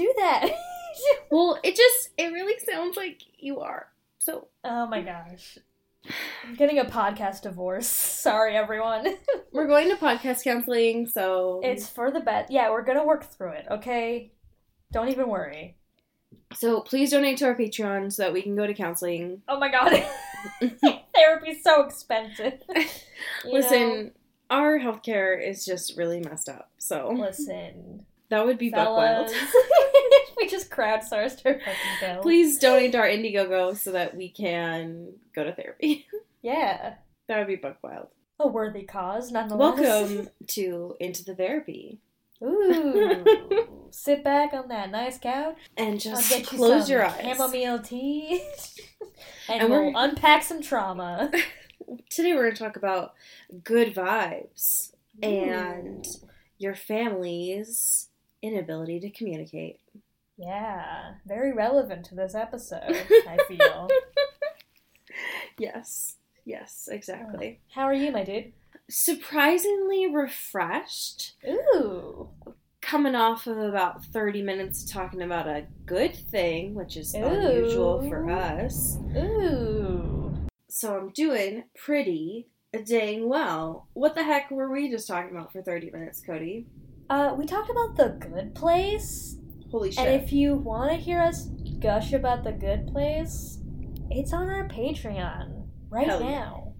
Do that. Well, it just it really sounds like you are. So oh my gosh. I'm getting a podcast divorce. Sorry, everyone. we're going to podcast counseling. So it's for the best. Yeah, we're gonna work through it. Okay. Don't even worry. so please donate to our Patreon so that we can go to counseling. Oh my god. Therapy's so expensive. You Listen, our healthcare is just really messed up. So listen, that would be buck wild. we just crowdsourced our fucking bill. Please donate to our Indiegogo so that we can go to therapy. Yeah. that would be buck wild. A worthy cause, nonetheless. Welcome to Into the Therapy. Ooh. Sit back on that nice couch. And just you close your eyes. chamomile tea. and, And we'll unpack some trauma. Today we're going to talk about good vibes and your family's inability to communicate. Yeah, very relevant to this episode, I feel. Yes, yes, exactly. Oh, how are you, my dude? Surprisingly refreshed, Ooh. coming off of about 30 minutes of talking about a good thing, which is unusual for us. Ooh. So I'm doing pretty dang well. What the heck were we just talking about for 30 minutes, Cody? Uh, we talked about the good place. Holy shit. And if you want to hear us gush about the good place, it's on our Patreon right Hell yeah. now.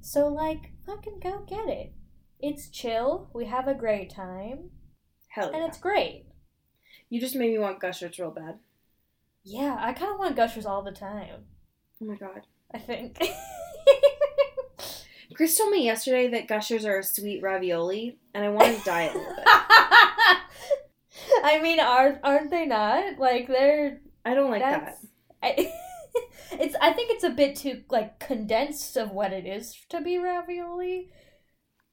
So, like, fucking go get it. It's chill. We have a great time. Hell And yeah. it's great. You just made me want gushers real bad. Yeah, I kind of want gushers all the time. Oh my god. I think. Chris told me yesterday that gushers are a sweet ravioli, and I wanted to die a little bit. I mean, are aren't they not? Like they're I don't like that. I, it's. I think it's a bit too like condensed of what it is to be ravioli,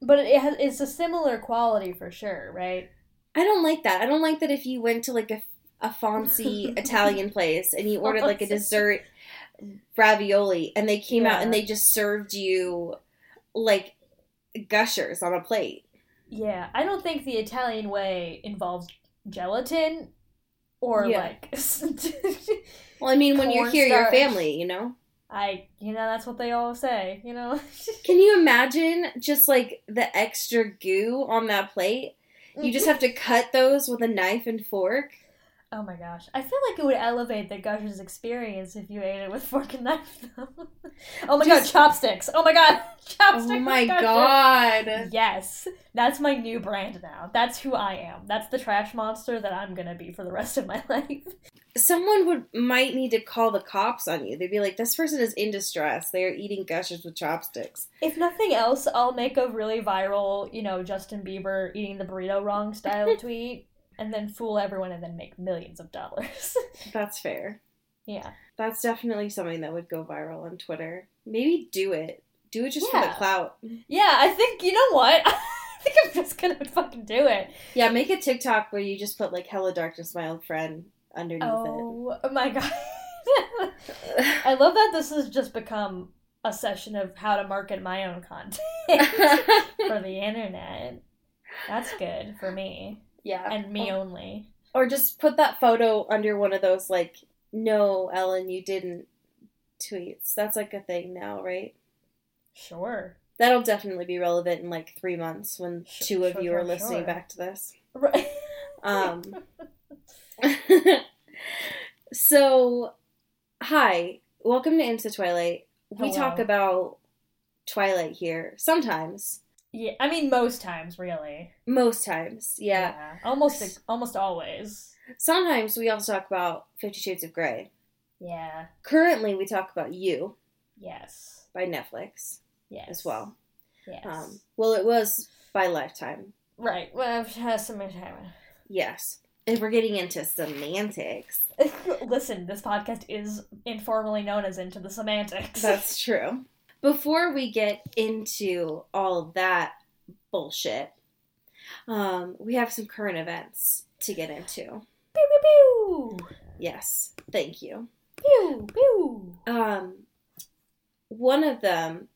but it has. It's a similar quality for sure, right? I don't like that. I don't like that if you went to like a, a fancy Italian place and you ordered like a dessert ravioli and they came out and they just served you like gushers on a plate. Yeah, I don't think the Italian way involves gelatin or Yeah. like. Well, I mean, when you're here, your family, you know? I, you know, that's what they all say, you know? Can you imagine just like the extra goo on that plate? You just mm-hmm. have to cut those with a knife and fork. Oh my gosh. I feel like it would elevate the Gushers experience if you ate it with fork and knife, though. oh my Just- god, chopsticks! Oh my god, chopsticks! Oh my Gushers. god. Yes, that's my new brand now. That's who I am. That's the trash monster that I'm gonna be for the rest of my life. Someone would might need to call the cops on you. They'd be like, "This person is in distress. They are eating gushers with chopsticks." If nothing else, I'll make a really viral, you know, Justin Bieber eating the burrito wrong style tweet and then fool everyone and then make millions of dollars. That's fair. yeah. That's definitely something that would go viral on Twitter. Maybe do it. Do it just for the clout. Yeah, I think, you know what? I think I'm just gonna fucking do it. Yeah, make a TikTok where you just put like "Hello Darkness, my old friend" underneath it. Oh, oh my god. I love that this has just become a session of how to market my own content for the internet. That's good for me. Yeah, And me only. or just put that photo under one of those like "No, Ellen, you didn't" tweets. That's like a thing now, right? Sure. That'll definitely be relevant in like three months when Sure, two of sure, you sure, are listening sure. back to this. Right. Um, so, hi, welcome to Into Twilight. We Hello. talk about Twilight here sometimes, yeah, I mean most times really. most times, yeah. Almost almost always. Sometimes we also talk about Fifty Shades of Grey. Yeah. Currently, we talk about you. Yes. by Netflix Yes. as well. Yes. Um, well, it was by Lifetime. right. Well, I've had some time. Yes. If we're getting into semantics, Listen, this podcast is informally known as Into the Semantics. that's true. Before we get into all that bullshit, um, we have some current events to get into. pew pew pew. Yes, thank you. Pew pew. Um, one of them,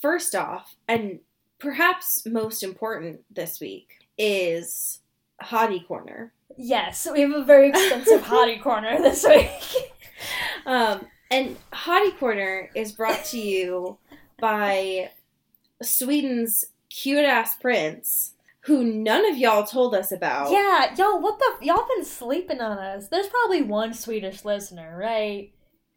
first off, and perhaps most important this week, is Hottie Corner. Yes, we have a very extensive hottie corner this week. Um, and Hottie Corner is brought to you by Sweden's cute ass prince, who none of y'all told us about. yeah, yo, what the? Y'all been sleeping on us. There's probably one Swedish listener, right?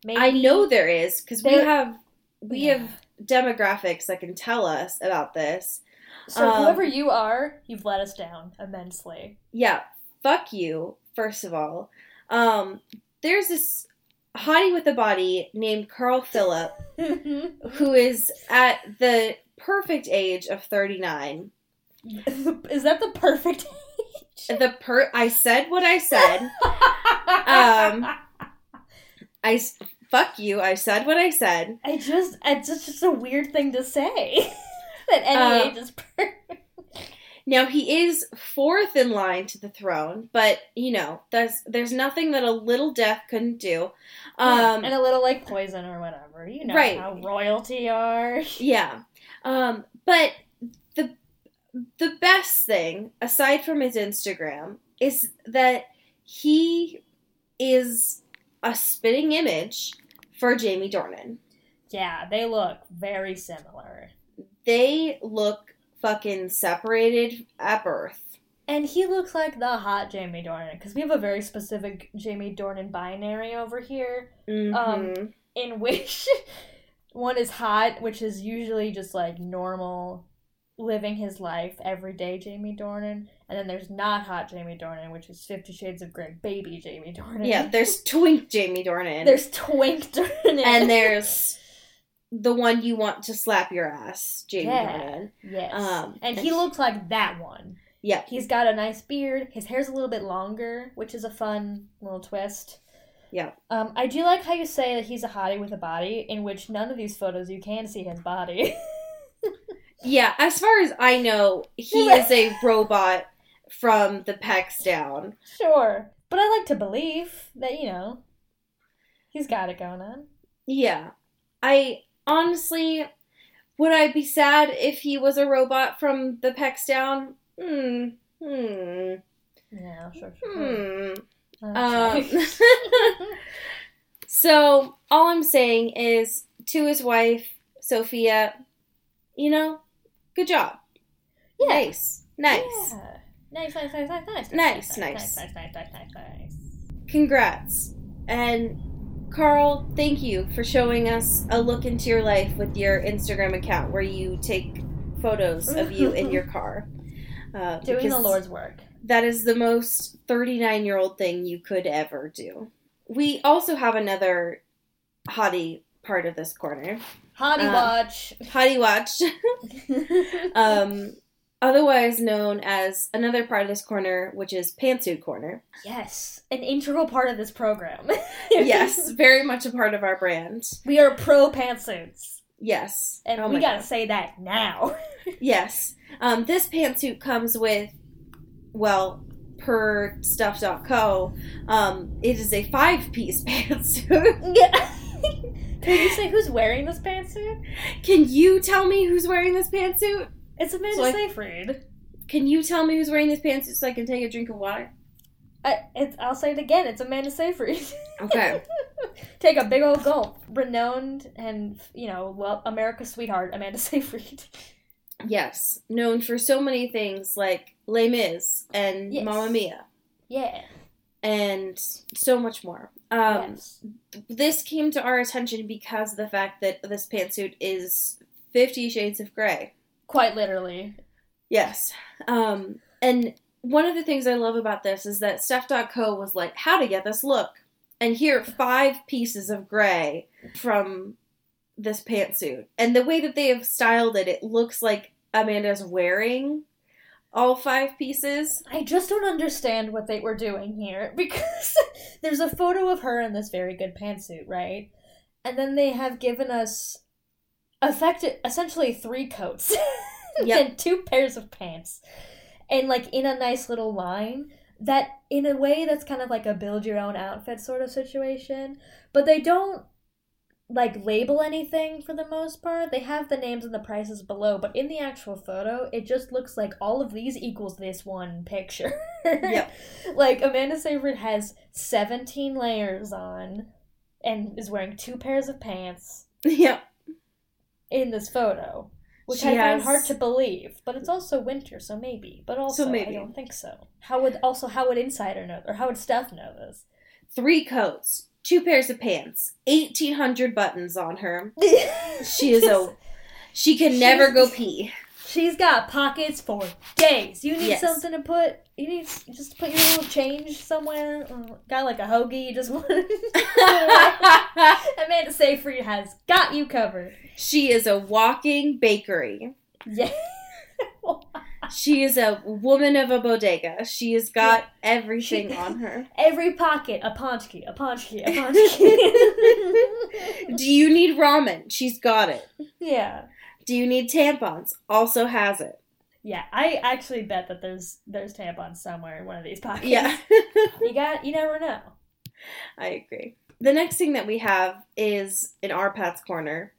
Maybe. I know there is because we have we Yeah. have demographics that can tell us about this. So um, whoever you are, you've let us down immensely. Yeah, fuck you. First of all, um, there's this hottie with a body named Carl Philip who is at the perfect age of 39. Is that the perfect age? The per I said what I said. Um, I fuck you. I said what I said. I just, it's just, just a weird thing to say. that any Uh, age is perfect. Now he is fourth in line to the throne, but you know, there's there's nothing that a little death couldn't do. Um, and a little like poison or whatever. You know Right. how royalty are. Yeah. Um, but the the best thing, aside from his Instagram, is that he is a spitting image for Jamie Dornan. Yeah, they look very similar. They look fucking separated at birth. And he looks like the hot Jamie Dornan because we have a very specific Jamie Dornan binary over here, Mhm. in which one is hot, which is usually just like normal, living his life everyday Jamie Dornan, and then there's not hot Jamie Dornan, which is Fifty Shades of Grey baby Jamie Dornan. yeah, there's twink Jamie Dornan. there's Twink Dornan, and there's the one you want to slap your ass, Jamie Yeah. Dornan. yes, Um, and he looks like that one. Yeah. He's got a nice beard. His hair's a little bit longer, which is a fun little twist. Yeah. Um, I do like how you say that he's a hottie with a body, in which none of these photos you can see his body. Yeah, as far as I know, he is a robot from the pecs down. sure. But I like to believe that, you know, he's got it going on. Yeah. I honestly would I be sad if he was a robot from the pecs down? Hmm. Hmm. Yeah, sure, sure. Hmm. Um, so all I'm saying is to his wife, Sofia, you know, good job. Yeah. Nice. Nice. Yeah. Nice, nice, nice, nice, nice, Nice, nice, nice. nice, nice, nice, nice, nice, nice. Congrats. And Carl, thank you for showing us a look into your life with your Instagram account where you take photos of you in your car. Uh, Doing the Lord's work. That is the most 39 year old thing you could ever do. We also have another hottie part of this corner. Hottie Uh, watch. Hottie Watch, um, otherwise known as another part of this corner, which is Pantsuit Corner. yes, an integral part of this program. Yes, very much a part of our brand. we are pro pantsuits, Yes. and Oh we gotta God. say that now. Yes. Um, this pantsuit comes with, well, per stuff.co, um, it is a five piece pantsuit. yeah. Can you say who's wearing this pantsuit? Can you tell me who's wearing this pantsuit? It's Amanda So I- Seyfried. Can you tell me who's wearing this pantsuit so I can take a drink of water? I, it's, I'll say it again. It's Amanda Seyfried. Okay. Take a big old gulp. Renowned and you know, well, America's sweetheart, Amanda Seyfried. yes. Known for so many things like Les Mis and Yes. Mamma Mia Yeah. and so much more. Um, yes. This came to our attention because of the fact that this pantsuit is Fifty Shades of Grey. Quite literally. Yes. Um, and one of the things I love about this is that Stuff.co was like, how to get this look. And here are five pieces of gray from this pantsuit, and the way that they have styled it, it looks like Amanda's wearing all five pieces. I just don't understand what they were doing here because there's a photo of her in this very good pantsuit, right? And then they have given us affected essentially three coats Yep. and two pairs of pants. And like in a nice little line that in a way that's kind of like a build your own outfit sort of situation, but they don't like label anything for the most part. They have the names and the prices below, but in the actual photo, it just looks like all of these equals this one picture. Yep. like Amanda Seyfried has 17 layers on and is wearing two pairs of pants yep. In this photo. Which She I find hard to believe, but it's also winter, so maybe. But also, maybe. I don't think so. How would also how would Insider know, or how would Steph know this? Three coats, two pairs of pants, eighteen hundred buttons on her. She is a. She can never go pee. She's got pockets for days. You need Yes. something to put. You need just to put your little change somewhere. Uh, got like a hoagie. You just want. Amanda Seyfried has got you covered. she is a walking bakery. Yeah. She is a woman of a bodega. She has got everything She- on her. Every pocket, a ponchki, a ponchki, a ponchki. Do you need ramen? She's got it. yeah. Do you need tampons? Also has it. Yeah, I actually bet that there's there's tampons somewhere in one of these pockets. Yeah. you got you never know. I agree. The next thing that we have is in our Pat's corner.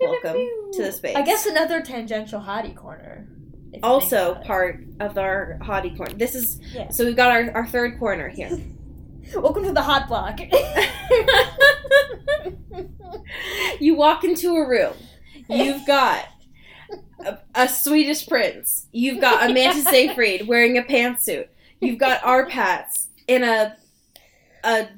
Welcome to the space. I guess another tangential hottie corner. if you think also about it. part of our hottie corner. This is Yeah. so we've got our, our third corner here. Welcome to the hot block. you walk into a room. You've got a, a Swedish prince. You've got Amanda Seyfried wearing a pantsuit. You've got our Pats in a a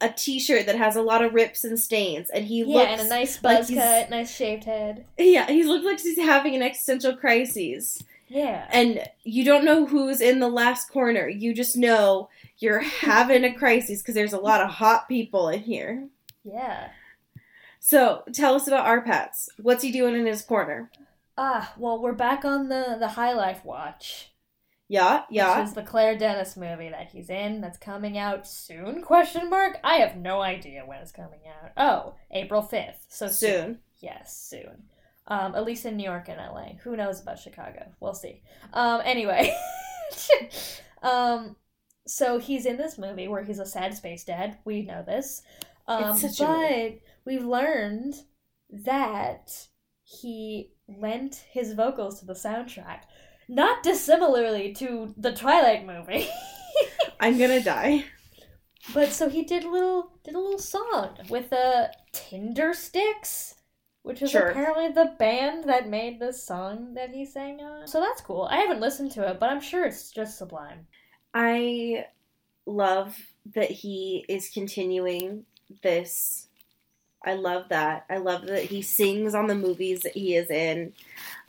a t-shirt that has a lot of rips and stains, and he yeah, looks and a nice buzz he's- cut, nice shaved head. yeah he looks like he's having an existential crisis. Yeah. and you don't know who's in the last corner. You just know you're having a crisis because there's a lot of hot people in here. Yeah. So tell us about our pets. What's he doing in his corner? Ah, well, we're back on the the High Life watch. Yeah, yeah. Which is the Claire Denis movie that he's in that's coming out soon? Question mark? I have no idea when it's coming out. Oh, April 5th. So soon. Soon. Yes, soon. Um, at least in New York and LA. Who knows about Chicago? We'll see. Um, anyway. um, so he's in this movie where he's a sad space dad. We know this. Um, It's such a but. We've learned that he lent his vocals to the soundtrack. Not dissimilarly to the Twilight movie. I'm gonna die. But so he did a little did a little song with the Tindersticks, which is Sure. apparently the band that made the song that he sang on. So that's cool. I haven't listened to it, but I'm sure it's just sublime. I love that he is continuing this. I love that. I love that he sings on the movies that he is in.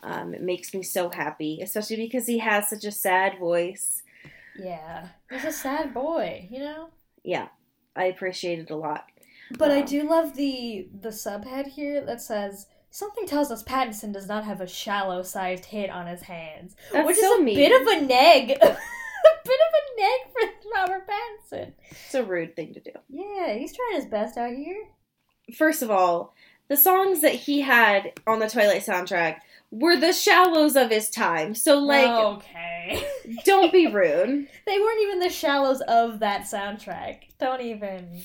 Um, it makes me so happy, especially because he has such a sad voice. Yeah, he's a sad boy, you know. Yeah, I appreciate it a lot. But I do love the the subhead here that says something tells us Pattinson does not have a shallow-sized hit on his hands, which so is a mean. bit of a neg, a bit of a neg for Robert Pattinson. It's a rude thing to do. Yeah, he's trying his best out here. First of all, the songs that he had on the Twilight soundtrack were the shallows of his time. So, like, okay. don't be rude. They weren't even the shallows of that soundtrack. Don't even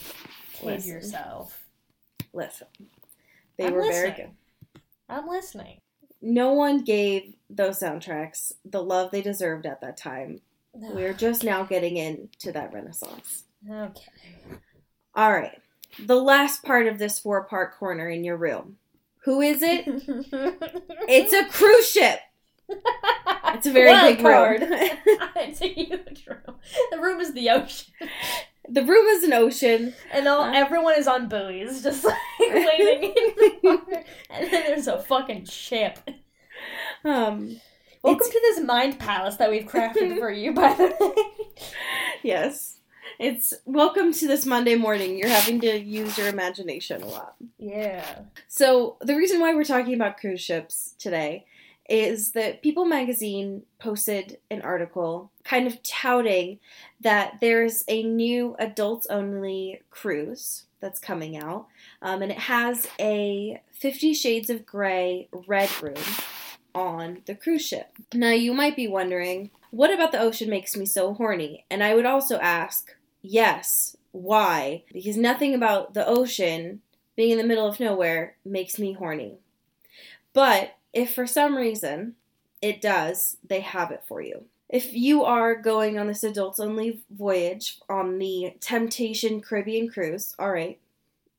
kid Listen. yourself. Listen, they I'm were very listening. good. I'm listening. No one gave those soundtracks the love they deserved at that time. We're just now getting into that renaissance. okay. All right. The last part of this four part corner in your room. Who is it? It's a cruise ship. It's a very Wild big room. card. it's a huge room. The room is the ocean, the room is an ocean. and all Huh? everyone is on buoys, just like waiting in the water. And then there's a fucking ship. Um, Welcome to this mind palace that we've crafted for you, by the way. yes. It's welcome to this Monday morning. You're having to use your imagination a lot. Yeah. So, the reason why we're talking about cruise ships today is that People magazine posted an article kind of touting that there's a new adults only cruise that's coming out. Um, and it has a Fifty Shades of Grey red room on the cruise ship. Now, you might be wondering, what about the ocean makes me so horny? And I would also ask, yes, why? Because nothing about the ocean being in the middle of nowhere makes me horny. But if for some reason it does, they have it for you. If you are going on this adults only voyage on the Temptation Caribbean cruise, all right,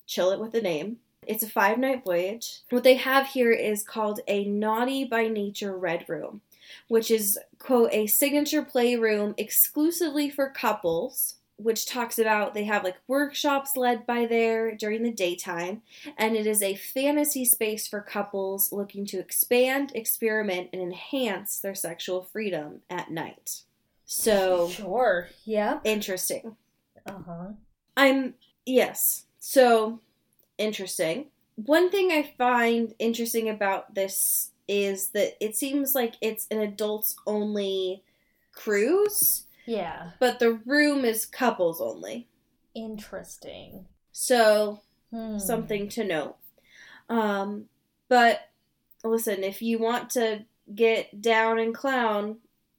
chill it with the name. It's a five night voyage. What they have here is called a Naughty by Nature Red Room, which is, quote, a signature playroom exclusively for couples, which talks about they have like workshops led by there during the daytime, and it is a fantasy space for couples looking to expand, experiment, and enhance their sexual freedom at night. So, Sure. Yeah. interesting. Uh huh. I'm yes. So interesting. One thing I find interesting about this is that it seems like it's an adults only cruise, Yeah. but the room is couples only. Interesting. So Hmm. something to note. Um, but listen, if you want to get down and clown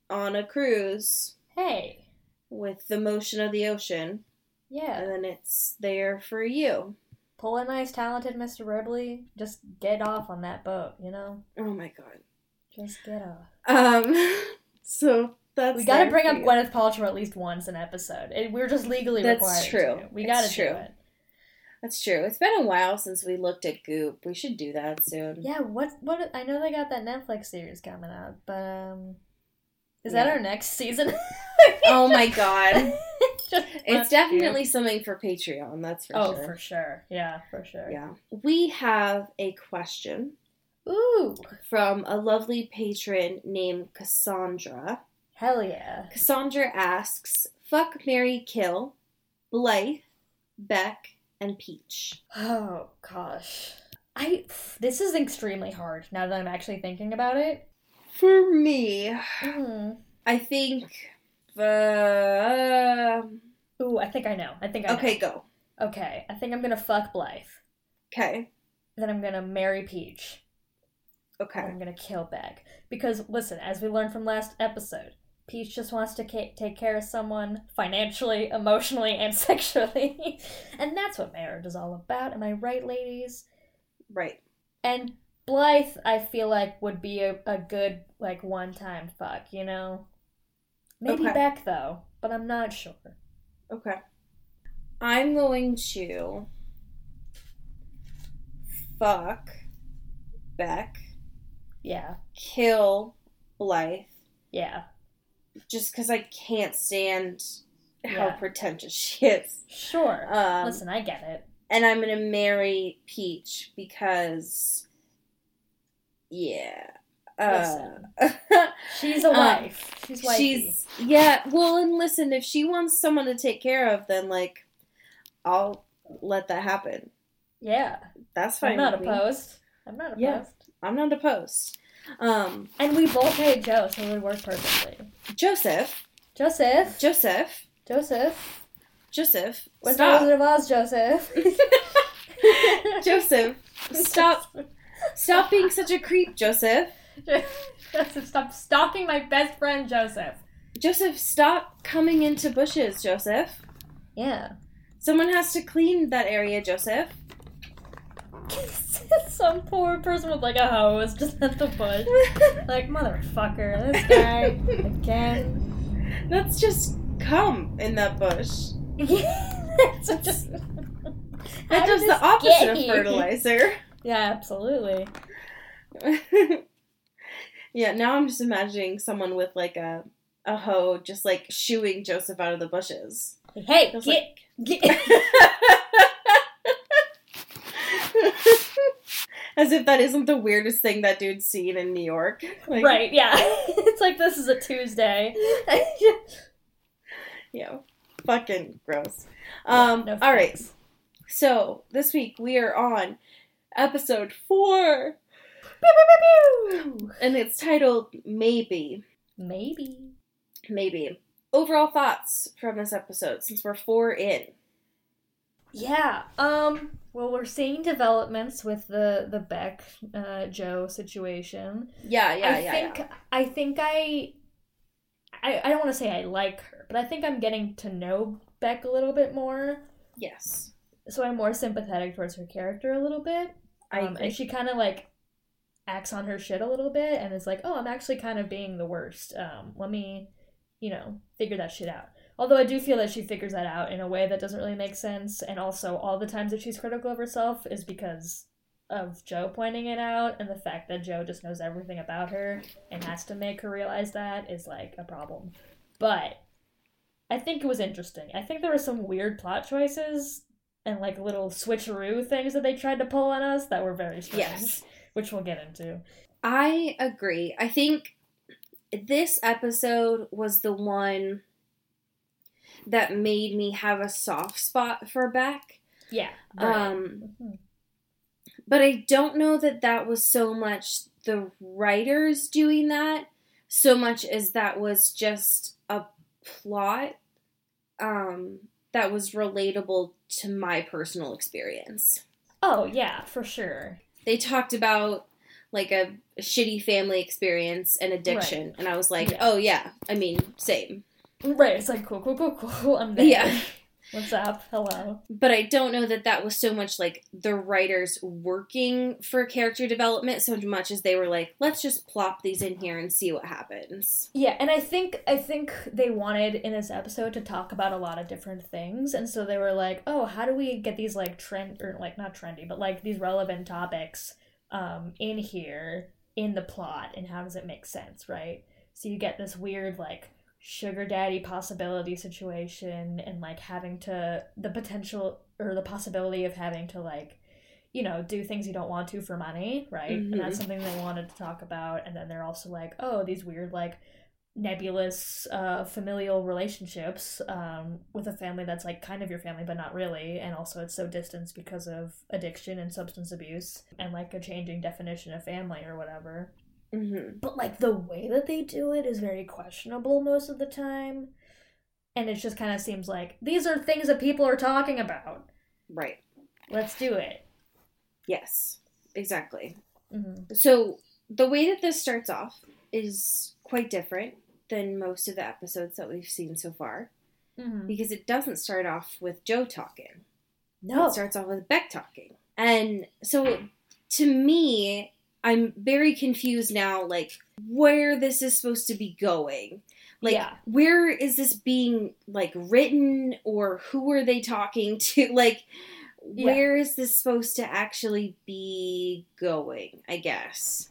on a cruise Hey. with the motion of the ocean, Yeah. then it's there for you. Pull a nice, talented Mr. Ripley. Just get off on that boat, you know? Oh my god. Just get off. Um, so that's we gotta bring up. Gwyneth Paltrow at least once an episode. It, we're just legally That's required That's true. to. We It's gotta do it. That's true. It's been a while since we looked at Goop. We should do that soon. Yeah, what what I know they got that Netflix series coming out, but um is Yeah. that our next season? Oh my god. It's definitely something for Patreon, that's for. Oh, sure. for sure. Yeah, for sure. Yeah. We have a question Ooh. from a lovely patron named Cassandra. Hell yeah. Cassandra asks, fuck Mary Kill, Blythe, Beck, and Peach. Oh gosh. I this is extremely hard now that I'm actually thinking about it. For me, Mm. I think the Ooh, I think I know. I think I know. Okay, go. Okay, I think I'm gonna fuck Blythe. Okay. Then I'm gonna marry Peach. And Okay. I'm gonna kill Beck. Because listen, as we learned from last episode, Peach just wants to ca- take care of someone financially, emotionally, and sexually, and that's what marriage is all about. Am I right, ladies? Right. And Blythe, I feel like would be a, a good like one time fuck, you know. Maybe Okay. Beck though, but I'm not sure. Okay. I'm going to fuck Beck, Yeah, kill Blythe, yeah, just because I can't stand how Yeah. pretentious she is. sure. Um, Listen, I get it. and I'm gonna marry Peach because, yeah. Uh, She's a um, wife. She's wifey. She's yeah. Well, and listen, if she wants someone to take care of, then like, I'll let that happen. yeah. That's fine. I'm not with me. opposed. I'm not opposed. Yeah. I'm not opposed. Um, And we both hate Joe, so it would work perfectly. Joseph, Joseph. Joseph, Joseph. Joseph, What's the stop, Wizard of Oz, Joseph? Joseph, stop, stop being such a creep, Joseph. Joseph, stop stalking my best friend, Joseph. Joseph, stop coming into bushes, Joseph. Yeah. Someone has to clean that area, Joseph. Some poor person with like a hose just at the bush. Like, motherfucker, this guy again. That's just cum in that bush. That's just. That does the opposite of fertilizer. Yeah, absolutely. yeah, now I'm just imagining someone with like a a hoe just like shooing Joseph out of the bushes. Hey, Just get, get. As if that isn't the weirdest thing that dude's seen in New York. Like, right, yeah. it's like this is a Tuesday. Yeah. fucking gross. Um, No all right. So this week we are on episode four, and it's titled "Maybe." Maybe. Maybe. Overall thoughts from this episode since we're four in. Yeah. Um. Well, we're seeing developments with the the Beck uh, Joe situation. Yeah, yeah, I yeah. think yeah. I think I. I, I don't want to say I like her, but I think I'm getting to know Beck a little bit more, Yes, so I'm more sympathetic towards her character a little bit. I Um, and she kind of like acts on her shit a little bit and is like, oh, I'm actually kind of being the worst. Um, let me, you know, figure that shit out. Although I do feel that she figures that out in a way that doesn't really make sense. And also, all the times that she's critical of herself is because of Joe pointing it out, and the fact that Joe just knows everything about her and has to make her realize that is like a problem. But I think it was interesting. I think there were some weird plot choices and like little switcheroo things that they tried to pull on us that were very strange, Yes. which we'll get into. I agree. I think this episode was the one that made me have a soft spot for Beck. Yeah. Um, Mhm. but I don't know that that was so much the writers doing that, so much as that was just a plot um, that was relatable to my personal experience. Oh yeah, for sure. They talked about like a, shitty family experience and addiction, and I was like, Yeah. oh yeah, I mean, same. Right. It's like cool, cool, cool, cool. I'm there. Yeah. What's up? Hello. But I don't know that that was so much like the writers working for character development so much as they were like, let's just plop these in here and see what happens. Yeah, and I think I think they wanted in this episode to talk about a lot of different things, and so they were like, "Oh, how do we get these like trend or like not trendy, but like these relevant topics um in here in the plot, and how does it make sense, right?" So you get this weird like sugar daddy possibility situation, and like having to the potential or the possibility of having to like you know, do things you don't want to for money, right? And that's Mhm. something they wanted to talk about. And then they're also like, oh, these weird, like, nebulous uh, familial relationships um, with a family that's like kind of your family, but not really. And also, it's so distanced because of addiction and substance abuse and like a changing definition of family or whatever. Mm-hmm. But like the way that they do it is very questionable most of the time. And it just kind of seems like these are things that people are talking about. Right. Let's do it. Yes, exactly. hmm So the way that this starts off is quite different than most of the episodes that we've seen so far hmm because it doesn't start off with Joe talking. No. It starts off with Beck talking. And so to me, I'm very confused now, like where this is supposed to be going. Like Yeah. where is this being like written or who are they talking to? Like Yeah. where is this supposed to actually be going, I guess.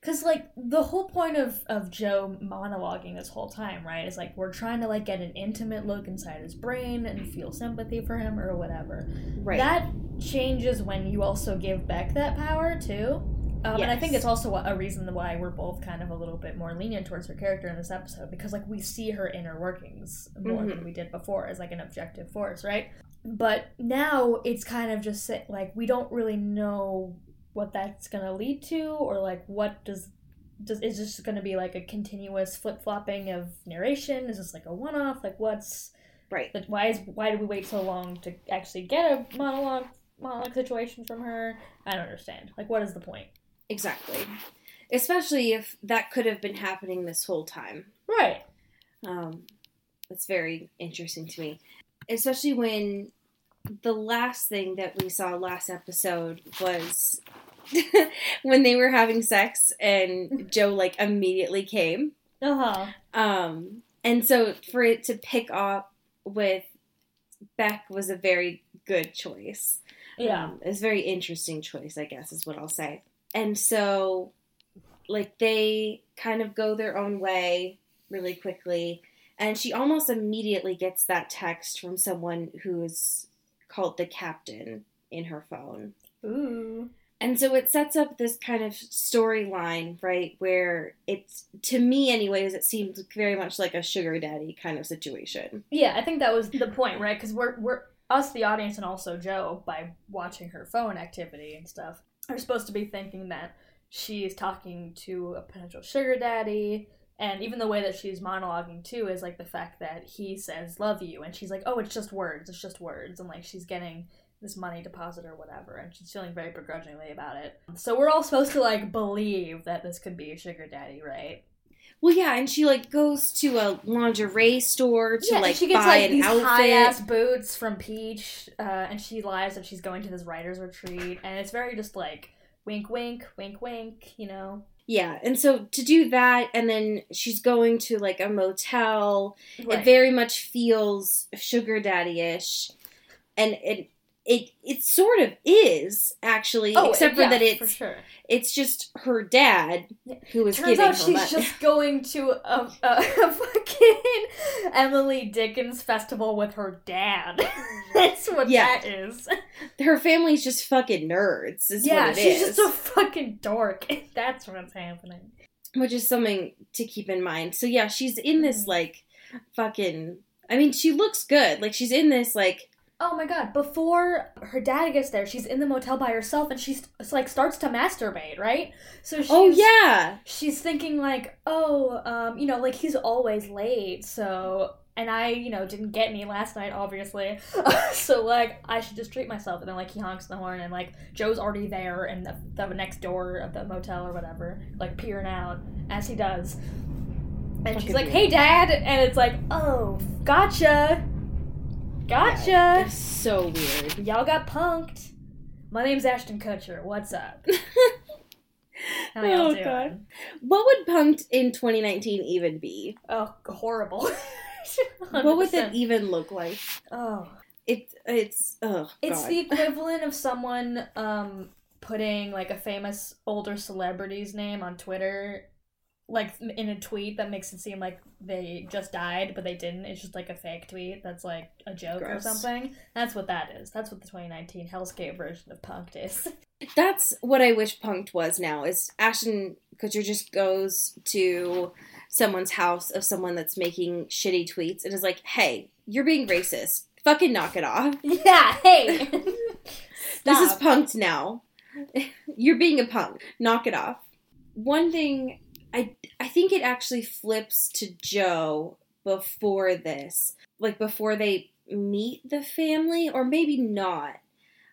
Because like the whole point of of Joe monologuing this whole time, right, is like we're trying to like get an intimate look inside his brain and feel sympathy for him or whatever. Right. That changes when you also give Beck that power too. Um, And I think it's also a reason why we're both kind of a little bit more lenient towards her character in this episode because like we see her inner workings more than Mhm. we did before as like an objective force, right? But now it's kind of just like we don't really know what that's gonna lead to or like what does does is this going to be like a continuous flip flopping of narration? Is this like a one off? Like what's right. but why is why did we wait so long to actually get a monologue monologue situation from her? I don't understand. Like what is the point? Exactly. Especially if that could have been happening this whole time. Right. Um, it's very interesting to me. Especially when the last thing that we saw last episode was when they were having sex and Joe like immediately came. Uh-huh. Um, and so for it to pick up with Beck was a very good choice. Yeah. Um, it's a very interesting choice, I guess, is what I'll say. And so, like, they kind of go their own way really quickly. And she almost immediately gets that text from someone who is called the captain in her phone. Ooh. And so it sets up this kind of storyline, right? Where it's, to me, anyways, it seems very much like a sugar daddy kind of situation. Yeah, I think that was the point, right? Because we're we're us, the audience, and also Joe, by watching her phone activity and stuff, are supposed to be thinking that she's talking to a potential sugar daddy. And even the way that she's monologuing too is like the fact that he says "love you," and she's like, "Oh, it's just words. It's just words," and like she's getting this money deposit or whatever, and she's feeling very begrudgingly about it. So we're all supposed to like believe that this could be a sugar daddy, right? Well, yeah, and she like goes to a lingerie store to yeah, like she gets buy like an these outfit. high ass boots from Peach, uh, and she lies that she's going to this writers retreat, and it's very just like wink, wink, wink, wink, you know. Yeah, and so to do that, and then she's going to like a motel. It very much feels sugar daddy ish, and it it it sort of is actually, Oh, except for yeah, that it's for sure. it's just her dad who is Turns out her she's just going to a, a, a fucking Emily Dickens festival with her dad. That's what Yeah. that is. her family's just fucking nerds. Is yeah, what it she's is. just a fucking dork. That's what's happening. which is something to keep in mind. So yeah, she's in this Mhm. like fucking. I mean, she looks good. Like she's in this like Oh my god, before her dad gets there, she's in the motel by herself and she's like starts to masturbate, right? So she's oh yeah, she's thinking like, "Oh, um, you know, like he's always late." So and I, you know, didn't get any last night, obviously. so like, I should just treat myself. And then like he honks the horn, and like Joe's already there in the, the next door of the motel or whatever, like peering out as he does. And she's like, "Hey, Dad," and it's like, "Oh, gotcha, gotcha." it's so weird. Y'all got punked. My name's Ashton Kutcher. What's up? How y'all Oh, doing? God. What would punked in 2019 even be? Oh, horrible. What would it even look like? Oh, It it's oh it's God. the equivalent of someone um putting like a famous older celebrity's name on Twitter, like in a tweet that makes it seem like they just died, but they didn't. It's just like a fake tweet that's like a joke Gross. or something. That's what that is. That's what the 2019 Hellscape version of Punked is. That's what I wish punked was now. Is Ashton Kutcher just goes to someone's house of someone that's making shitty tweets and is like, "Hey, you're being racist. Fucking knock it off." yeah. Hey. This is punked now. You're being a punk. Knock it off. One thing I I think it actually flips to Joe before this. Like before they meet the family or maybe not.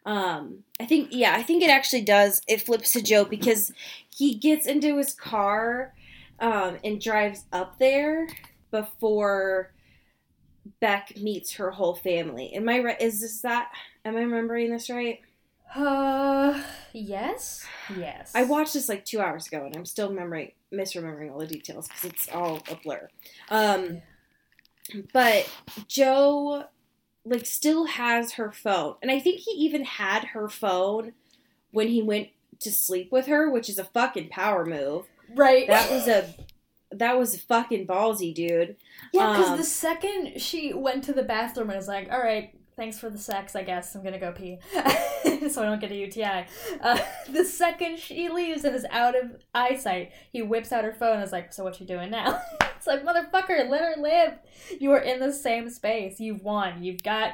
Um I think yeah, I think it actually does. It flips to Joe because he gets into his car um and drives up there before Beck meets her whole family. Am I right? Is this that? Am I remembering this right? Uh, yes, yes. I watched this like two hours ago, and I'm still remembering, misremembering all the details because it's all a blur. Um, but Joe, like, still has her phone, and I think he even had her phone when he went to sleep with her, which is a fucking power move. right. That was a that was fucking ballsy, dude. yeah, because um, the second she went to the bathroom and was like, "All right, thanks for the sex. I guess I'm gonna go pee, so I don't get a UTI." Uh, the second she leaves and is out of eyesight, he whips out her phone and is like, "So what you doing now?" it's like, "Motherfucker, let her live. You are in the same space. You've won. You've got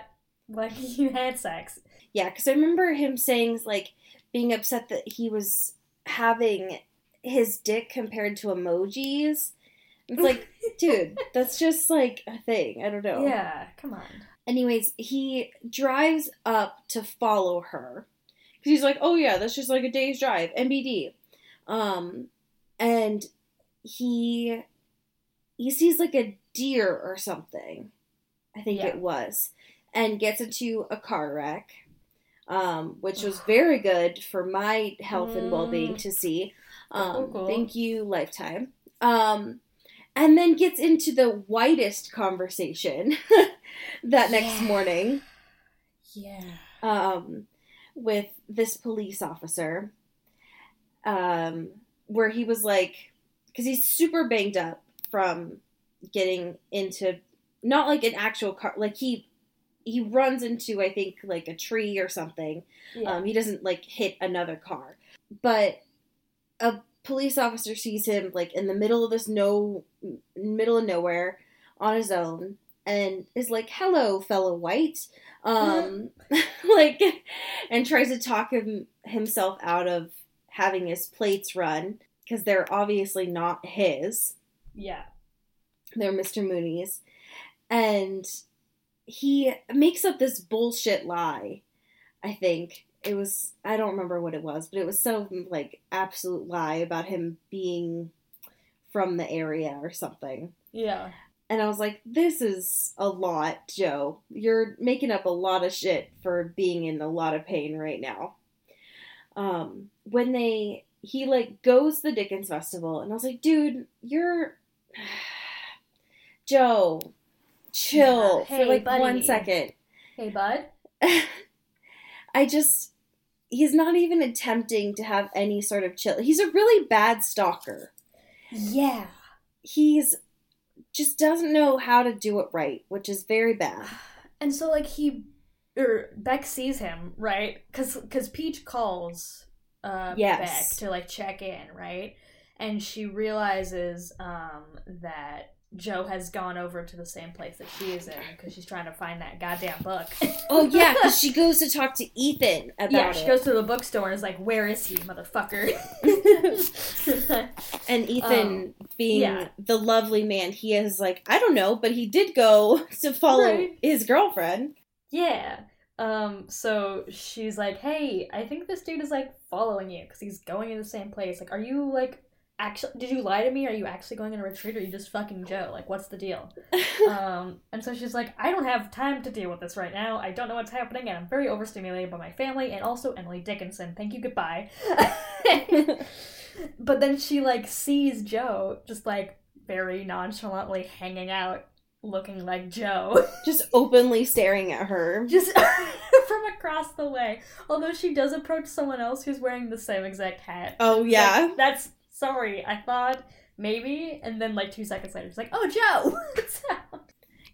like you had sex." Yeah, because I remember him saying like being upset that he was having his dick compared to emojis. It's like, dude, that's just like a thing. I don't know. Yeah, come on. Anyways, he drives up to follow her because he's like, oh yeah, that's just like a day's drive, MBD." Um, and he he sees like a deer or something. I think Yeah. it was, and gets into a car wreck. Um, which was very good for my health and well being Mm. to see. Cool, Um, cool. Thank you, Lifetime. Um, and then gets into the whitest conversation that next Yeah. morning Yeah. um, with this police officer, um, where he was like, because he's super banged up from getting into not like an actual car, like he he runs into I think like a tree or something. Yeah. Um, he doesn't like hit another car, but a police officer sees him like in the middle of this no middle of nowhere on his own and is like, "Hello, fellow white." Um like and tries to talk him himself out of having his plates run because they're obviously not his. Yeah. They're Mr. Mooney's. And he makes up this bullshit lie, I think. It was, I don't remember what it was, but it was some like absolute lie about him being from the area or something. Yeah. And I was like, this is a lot, Joe. You're making up a lot of shit for being in a lot of pain right now. Um, when they, he like goes to the Dickens Festival, and I was like, dude, you're, Joe, chill Yeah. for like buddy. one second. Hey, bud. I just, he's not even attempting to have any sort of chill. He's a really bad stalker. Yeah. He's just doesn't know how to do it right, which is very bad. And so like he or Beck sees him, right? Cuz cuz Peach calls uh Yes. Beck to like check in, right? And she realizes um that Joe has gone over to the same place that she is in because she's trying to find that goddamn book. Oh yeah, because she goes to talk to Ethan about yeah, it. she goes to the bookstore and is like, "Where is he, motherfucker?" and Ethan, Um, being yeah. the lovely man he is, like, I don't know, but he did go to follow Right. his girlfriend. Yeah. Um. So she's like, "Hey, I think this dude is like following you because he's going in the same place. Like, are you like actually? Did you lie to me? Are you actually going on a retreat? Or are you just fucking Joe? Like, what's the deal?" um. And so she's like, "I don't have time to deal with this right now. I don't know what's happening, and I'm very overstimulated by my family and also Emily Dickinson. Thank you. Goodbye." but then she like sees Joe just like very nonchalantly hanging out, looking like Joe. Just openly staring at her. just from across the way. Although she does approach someone else who's wearing the same exact hat. Oh yeah. like, that's sorry. I thought maybe, and then like two seconds later, she's like, "Oh, Joe, what's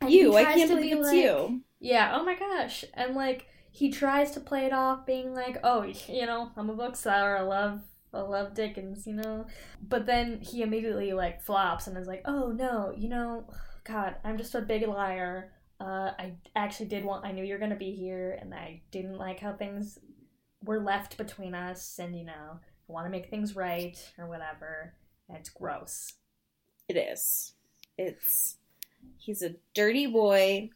you, I can't believe be it's like- you. Yeah. Oh my gosh. And like he tries to play it off, being like, "Oh, you know, I'm a bookseller. I love." I love Dickens, you know? But then he immediately like flops and is like, oh no, you know, God, I'm just a big liar. Uh, I actually did want, I knew you were going to be here and I didn't like how things were left between us and, you know, want to make things right or whatever. And it's gross. It is. It's he's a dirty boy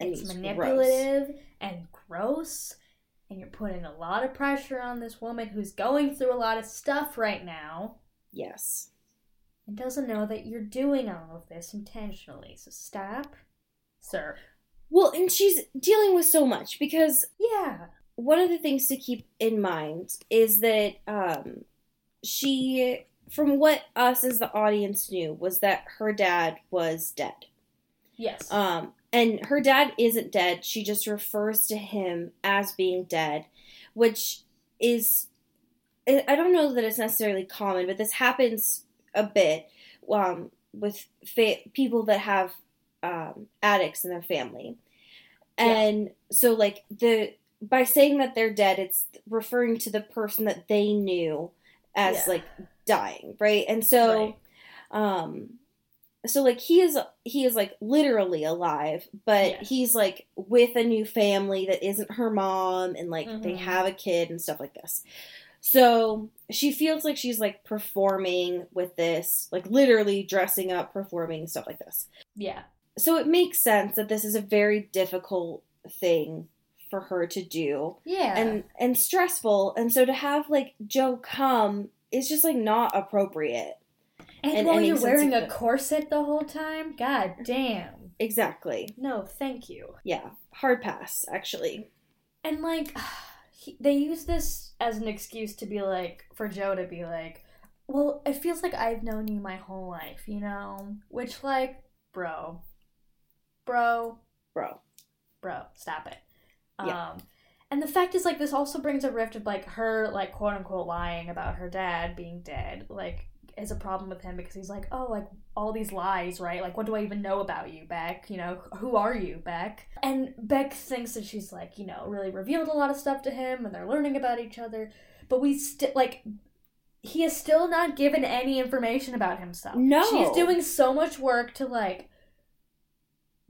and It's he's gross. manipulative and gross. And you're putting a lot of pressure on this woman who's going through a lot of stuff right now. Yes. and doesn't know that you're doing all of this intentionally. So stop, sir. Well, and she's dealing with so much because Yeah. One of the things to keep in mind is that um, she, from what us as the audience knew, was that her dad was dead. Yes. Um, and her dad isn't dead. She just refers to him as being dead, which is, I don't know that it's necessarily common, but this happens a bit um, with fa- people that have um, addicts in their family. Yeah. And so, like, the by saying that they're dead, it's referring to the person that they knew as, Yeah. like, dying, right? And so, Right. um, so like he is he is like literally alive but he's like with a new family that isn't her mom and like they Mhm. have a kid and stuff like this so she feels like she's like performing with this like literally dressing up performing stuff like this yeah. so it makes sense that this is a very difficult thing for her to do. Yeah. and and stressful. And so to have like joe come is just like not appropriate. And, and while you're wearing a corset the whole time, god damn. exactly. No, thank you. yeah. Hard pass actually. And like, he, they use this as an excuse to be like, for Joe to be like, well, it feels like I've known you my whole life, you know? Which, like, bro, bro, bro. Bro, stop it. Yeah. Um, and the fact is, like, this also brings a rift of like her, like, quote unquote, lying about her dad being dead, like, is a problem with him because he's like, oh, like all these lies, right? Like, what do I even know about you, Beck? You know, who are you, Beck? And Beck thinks that she's like, you know, really revealed a lot of stuff to him, and they're learning about each other. but we still like he is still not given any information about himself. No. She's doing so much work to like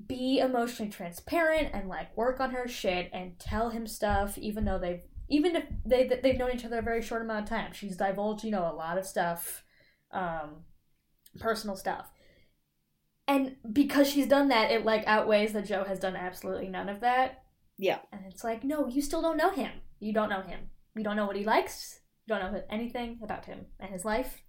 be emotionally transparent and like work on her shit and tell him stuff even though they've even if they they've known each other a very short amount of time. She's divulged, you know, a lot of stuff um personal stuff. And because she's done that, it like outweighs that Joe has done absolutely none of that. Yeah. And it's like, no, you still don't know him. You don't know him. You don't know what he likes. You don't know anything about him and his life.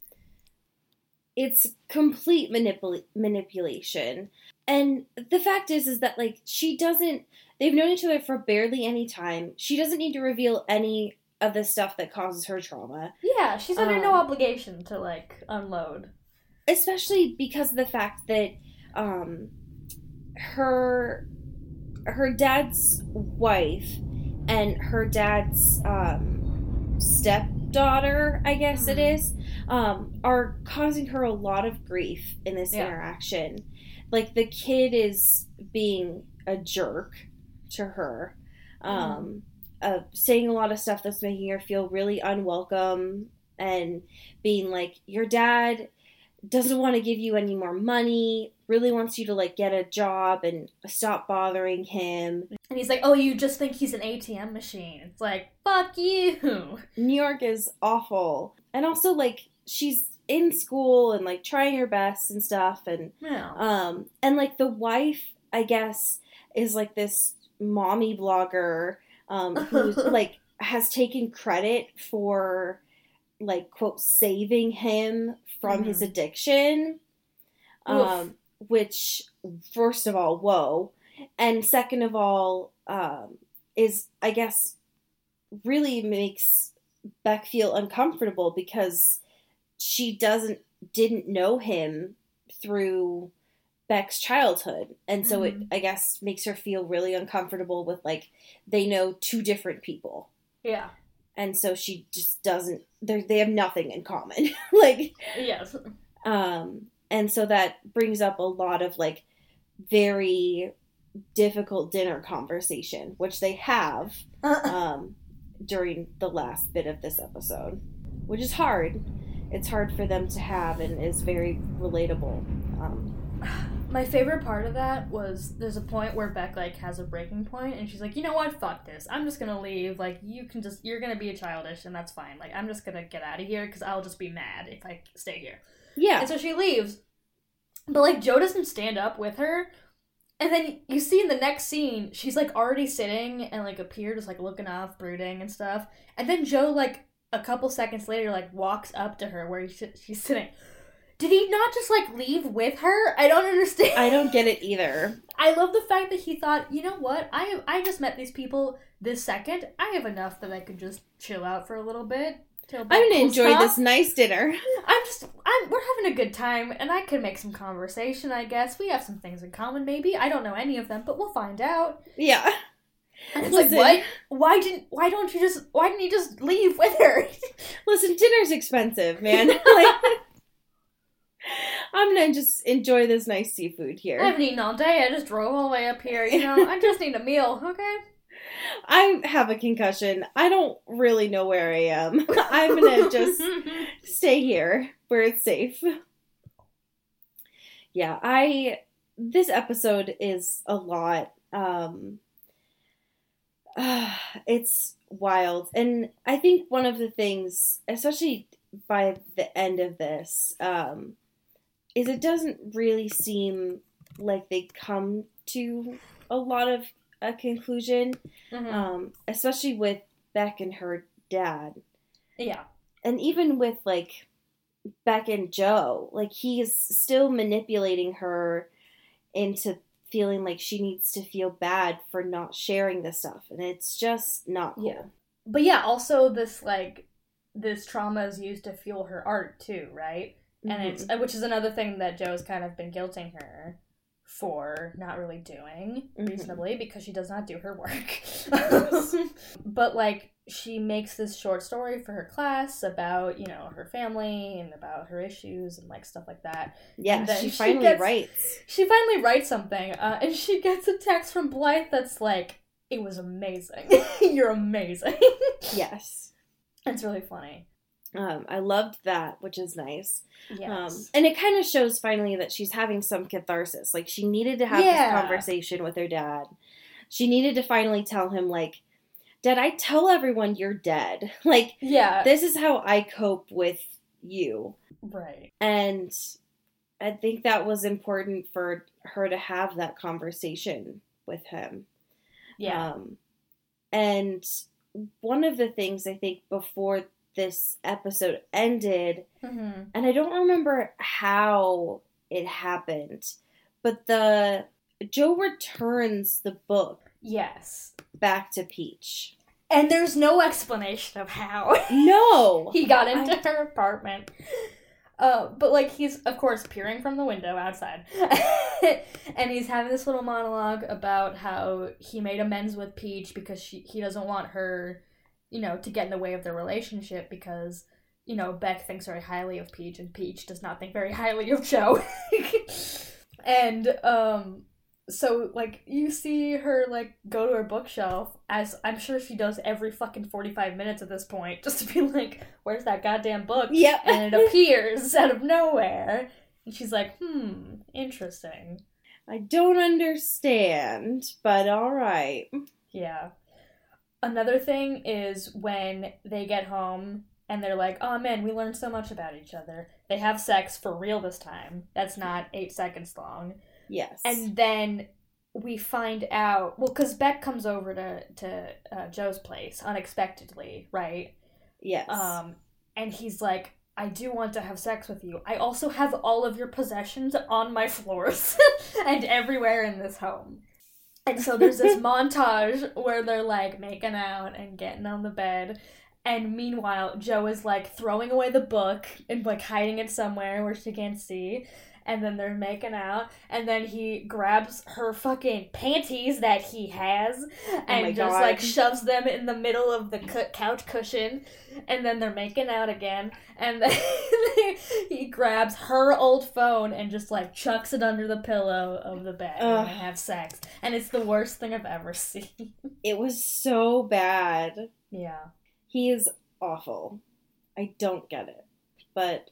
It's complete manipul- manipulation. And the fact is is that like she doesn't they've known each other for barely any time. She doesn't need to reveal any of the stuff that causes her trauma. Yeah, she's under no Um, obligation to like unload. especially because of the fact that um her her dad's wife and her dad's um stepdaughter i guess it Mhm. is um are causing her a lot of grief in this Yeah. interaction like the kid is being a jerk to her um uh, saying a lot of stuff that's making her feel really unwelcome and being like your dad doesn't want to give you any more money really wants you to like get a job and stop bothering him And he's like, "Oh, you just think he's an ATM machine?" It's like, "Fuck you." new york is awful and also like she's in school and like trying her best and stuff and No. um and like the wife i guess is like this mommy blogger um who like has taken credit for like quote saving him from his Mhm. addiction Oof. um which first of all whoa and second of all um is i guess really makes beck feel uncomfortable because she doesn't didn't know him through Beck's childhood. And so it Mhm. I guess makes her feel really uncomfortable with like they know two different people. yeah. And so she just doesn't they they have nothing in common. like Yes. um and so that brings up a lot of like very difficult dinner conversation which they have um, during the last bit of this episode, which is hard. It's hard for them to have and is very relatable. Um, My favorite part of that was there's a point where Beck like has a breaking point and she's like, you know what, fuck this. I'm just gonna leave. Like you can just you're gonna be a childish and that's fine. Like I'm just gonna get out of here because I'll just be mad if I stay here. yeah, And so she leaves. But like Joe doesn't stand up with her. And then you see in the next scene, she's like already sitting and like appear just like looking off, brooding and stuff. And then Joe like a couple seconds later like walks up to her where he, she's sitting. Did he not just like leave with her? I don't understand. I don't get it either. I love the fact that he thought, you know what? I I just met these people this second. I have enough that I could just chill out for a little bit. I'm gonna enjoy off. this nice dinner. I'm just I'm we're having a good time and I can make some conversation, I guess. We have some things in common maybe. I don't know any of them, but we'll find out. Yeah, And it's Listen. like, what? Why didn't why don't you just why didn't you just leave with her? listen, dinner's expensive, man. like, I'm gonna just enjoy this nice seafood here. I haven't eaten all day. I just drove all the way up here, you know. I just need a meal, okay? I have a concussion. I don't really know where I am. I'm gonna just stay here where it's safe. Yeah, I this episode is a lot. Um it's wild. And I think one of the things, especially by the end of this, um is it doesn't really seem like they come to a lot of a conclusion, Mhm. um, especially with Beck and her dad yeah. and even with like Beck and Joe, like he is still manipulating her into feeling like she needs to feel bad for not sharing this stuff, and it's just not cool. Yeah. But yeah, also this like this trauma is used to fuel her art too, right? and Mhm. it's uh, which is another thing that Joe's kind of been guilting her for not really doing Mhm. reasonably because she does not do her work. but like she makes this short story for her class about you know her family and about her issues and like stuff like that. yeah, she she finally gets- writes. She finally writes something, uh, and she gets a text from Blythe that's like, "It was amazing. You're amazing." Yes, It's really funny. Um, I loved that, which is nice. Yes. Um, and it kind of shows finally that she's having some catharsis. Like she needed to have Yeah. this conversation with her dad. She needed to finally tell him, like, Dad, I tell everyone you're dead. Like, yeah. this is how I cope with you. right. And I think that was important for her to have that conversation with him. Yeah. Um, and one of the things I think before this episode ended, mm-hmm. and I don't remember how it happened, but the Joe returns the book Yes. back to Peach. And there's no explanation of how No. he got into her apartment. Uh, but like he's of course peering from the window outside, and he's having this little monologue about how he made amends with Peach because she he doesn't want her, you know, to get in the way of their relationship because you know Beck thinks very highly of Peach and Peach does not think very highly of Joe, and um so like you see her like go to her bookshelf as I'm sure she does every fucking 45 minutes at this point just to be like where's that goddamn book? Yep. and it appears out of nowhere. And she's like hmm interesting. I don't understand, but all right. yeah. Another thing is when they get home and they're like oh man we learned so much about each other. They have sex for real this time. That's not eight seconds long Yes. and then we find out well because beck comes over to to uh, joe's place unexpectedly right? Yes. um and he's like i do want to have sex with you. I also have all of your possessions on my floors and everywhere in this home. And so there's this montage where they're like making out and getting on the bed. And meanwhile joe is like throwing away the book and like hiding it somewhere where she can't see and then they're making out and then he grabs her fucking panties that he has oh and my just God. like shoves them in the middle of the cu- couch cushion and then they're making out again and then he grabs her old phone and just like chucks it under the pillow of the bed Ugh. and they have sex and it's the worst thing i've ever seen it was so bad. yeah He is awful. I don't get it. But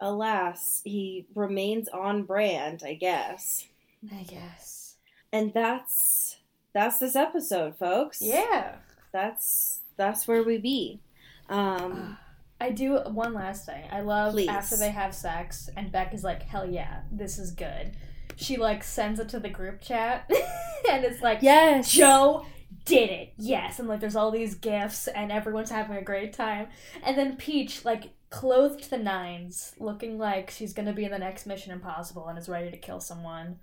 alas, he remains on brand, I guess. i guess And that's that's this episode, folks. yeah That's that's where we be. Um I do one last thing. I love Please. after they have sex and Beck is like, "Hell yeah, this is good." She like sends it to the group chat, and it's like, Yes. Joe did it, yes." And like, there's all these gifts, and everyone's having a great time. And then Peach, like, clothed to the nines, looking like she's gonna be in the next Mission Impossible and is ready to kill someone,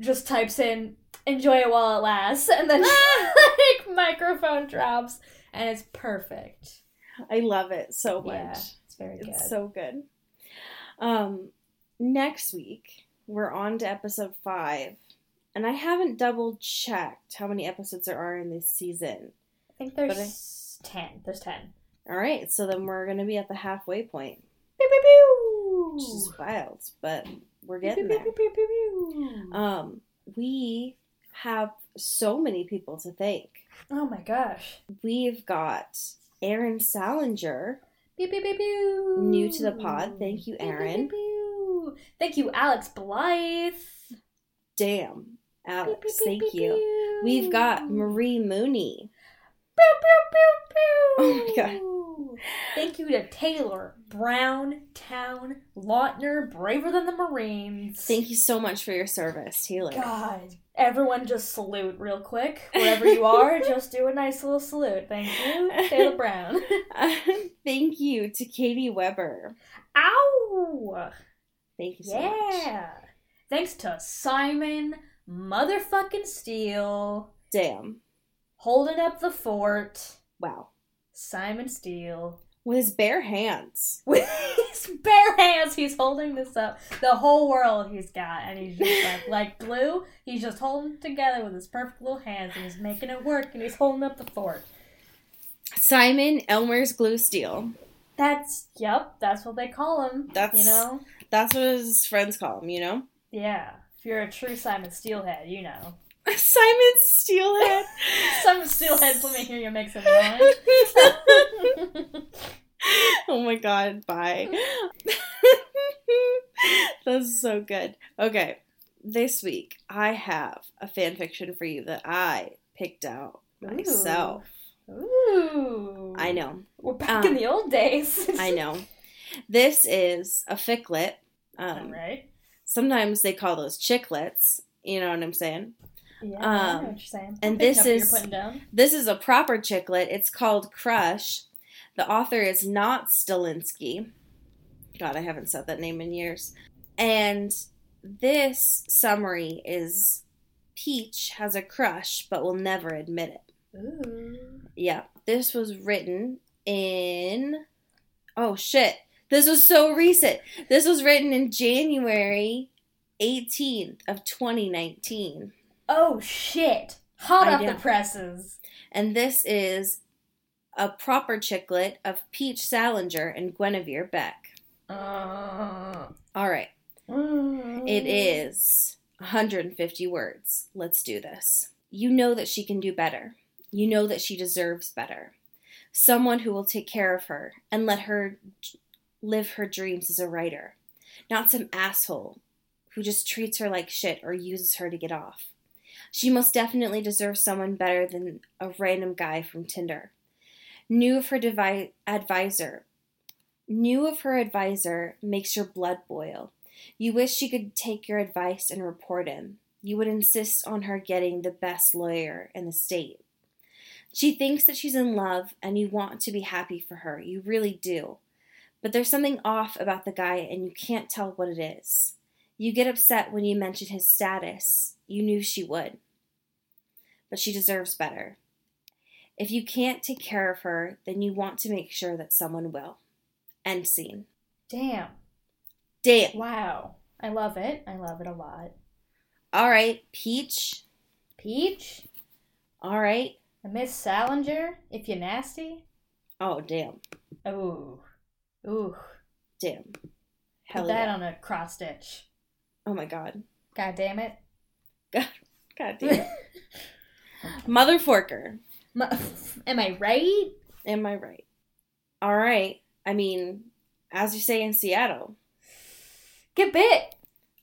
just types in "Enjoy it while it lasts," and then like microphone drops, and it's perfect. I love it so much. Yeah, it's very good. It's so good. Um, next week we're on to episode five, and I haven't double checked how many episodes there are in this season. I think there's ten. There's ten. All right, so then we're gonna be at the halfway point, Pew, pew, pew. which is wild, but we're getting there. Um, we have so many people to thank. oh my gosh. We've got Aaron Salinger, new to the pod. Thank you, Aaron. Thank you, Alex Blythe. Damn, Alex, thank you. We've got Marie Mooney. Oh my God. Thank you to Taylor, Brown, Town, Lautner, Braver Than the Marines. Thank you so much for your service, Taylor. God, everyone just salute real quick. Wherever you are, just do a nice little salute. Thank you, Taylor Brown. thank you to Katie Weber. Ow! Thank you so much. Yeah. Thanks to Simon motherfucking Steele Damn. holding up the fort. Wow. Simon Steele. With his bare hands. With his bare hands, he's holding this up. The whole world he's got, and he's just like, like glue. He's just holding it together with his perfect little hands, and he's making it work, and he's holding up the fort. Simon Elmer's glue steel. That's yep. That's what they call him. That's- you know. That's what his friends call him, you know? Yeah. If you're a true Simon Steelhead, you know. Simon Steelhead. Some steelheads. Let me hear you mix some noise. oh my god, bye. That's so good. Okay, this week I have a fan fiction for you that I picked out myself. Ooh. I know, We're back Um, in the old days. I know. This is a ficlet. Um, right. Sometimes they call those chiclets. You know what I'm saying? Yeah, I know um, what you're saying. and this is- you're putting down. This is a proper chiclet. It's called Crush. The author is not Stalinsky. God, I haven't said that name in years. And this summary is Peach has a crush but will never admit it. Ooh. Yeah, this was written in. Oh shit. This was so recent. This was written in January 18th of 2019. Oh shit! Hot I off know. the presses. And this is a proper chiclet of Peach Salinger and Guinevere Beck. Uh, All right. It mm. is 150 words. Let's do this. You know that she can do better. You know that she deserves better. Someone who will take care of her and let her live her dreams as a writer. Not some asshole who just treats her like shit or uses her to get off. She most definitely deserves someone better than a random guy from Tinder. Knew of her devi- advisor. Of her advisor makes your blood boil. You wish she could take your advice and report him. You would insist on her getting the best lawyer in the state. She thinks that she's in love and you want to be happy for her. You really do. But there's something off about the guy and you can't tell what it is. You get upset when you mention his status. You knew she would. But she deserves better. If you can't take care of her, then you want to make sure that someone will. End scene. Damn. Damn. Wow. I love it. I love it a lot. All right, Peach. Peach, All right. Miss Salinger, if you're nasty. Oh, damn. Ooh. Ooh. Damn. Put Hell that yeah. on a cross stitch. Oh my god. God damn it. God god damn it. Mother Forker. Ma- Am I right? Am I right? All right. I mean, as you say in Seattle. Get bit.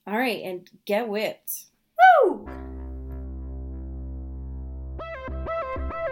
All right, and get whipped. Woo!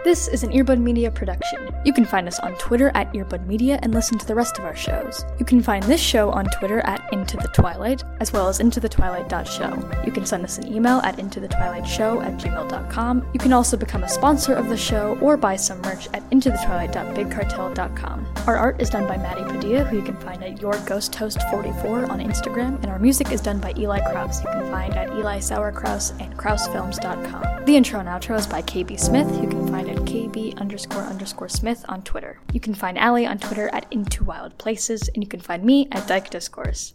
This is an Earbud Media production. You can find us on Twitter at Earbud Media and listen to the rest of our shows. You can find this show on Twitter at Into the Twilight, as well as into the IntoTheTwilight.show. You can send us an email at IntoTheTwilightShow at gmail.com. You can also become a sponsor of the show or buy some merch at into the IntoTheTwilight.BigCartel.com. Our art is done by Maddie Padilla, who you can find at Your Ghost Toast 44 on Instagram, and our music is done by Eli Kraus. You can find at Eli Sauerkraus and KrausFilms.com. The intro and outro is by KB Smith. You can find at KB underscore underscore Smith on Twitter. You can find Allie on Twitter at Into Wild Places, and you can find me at Dyke Discourse.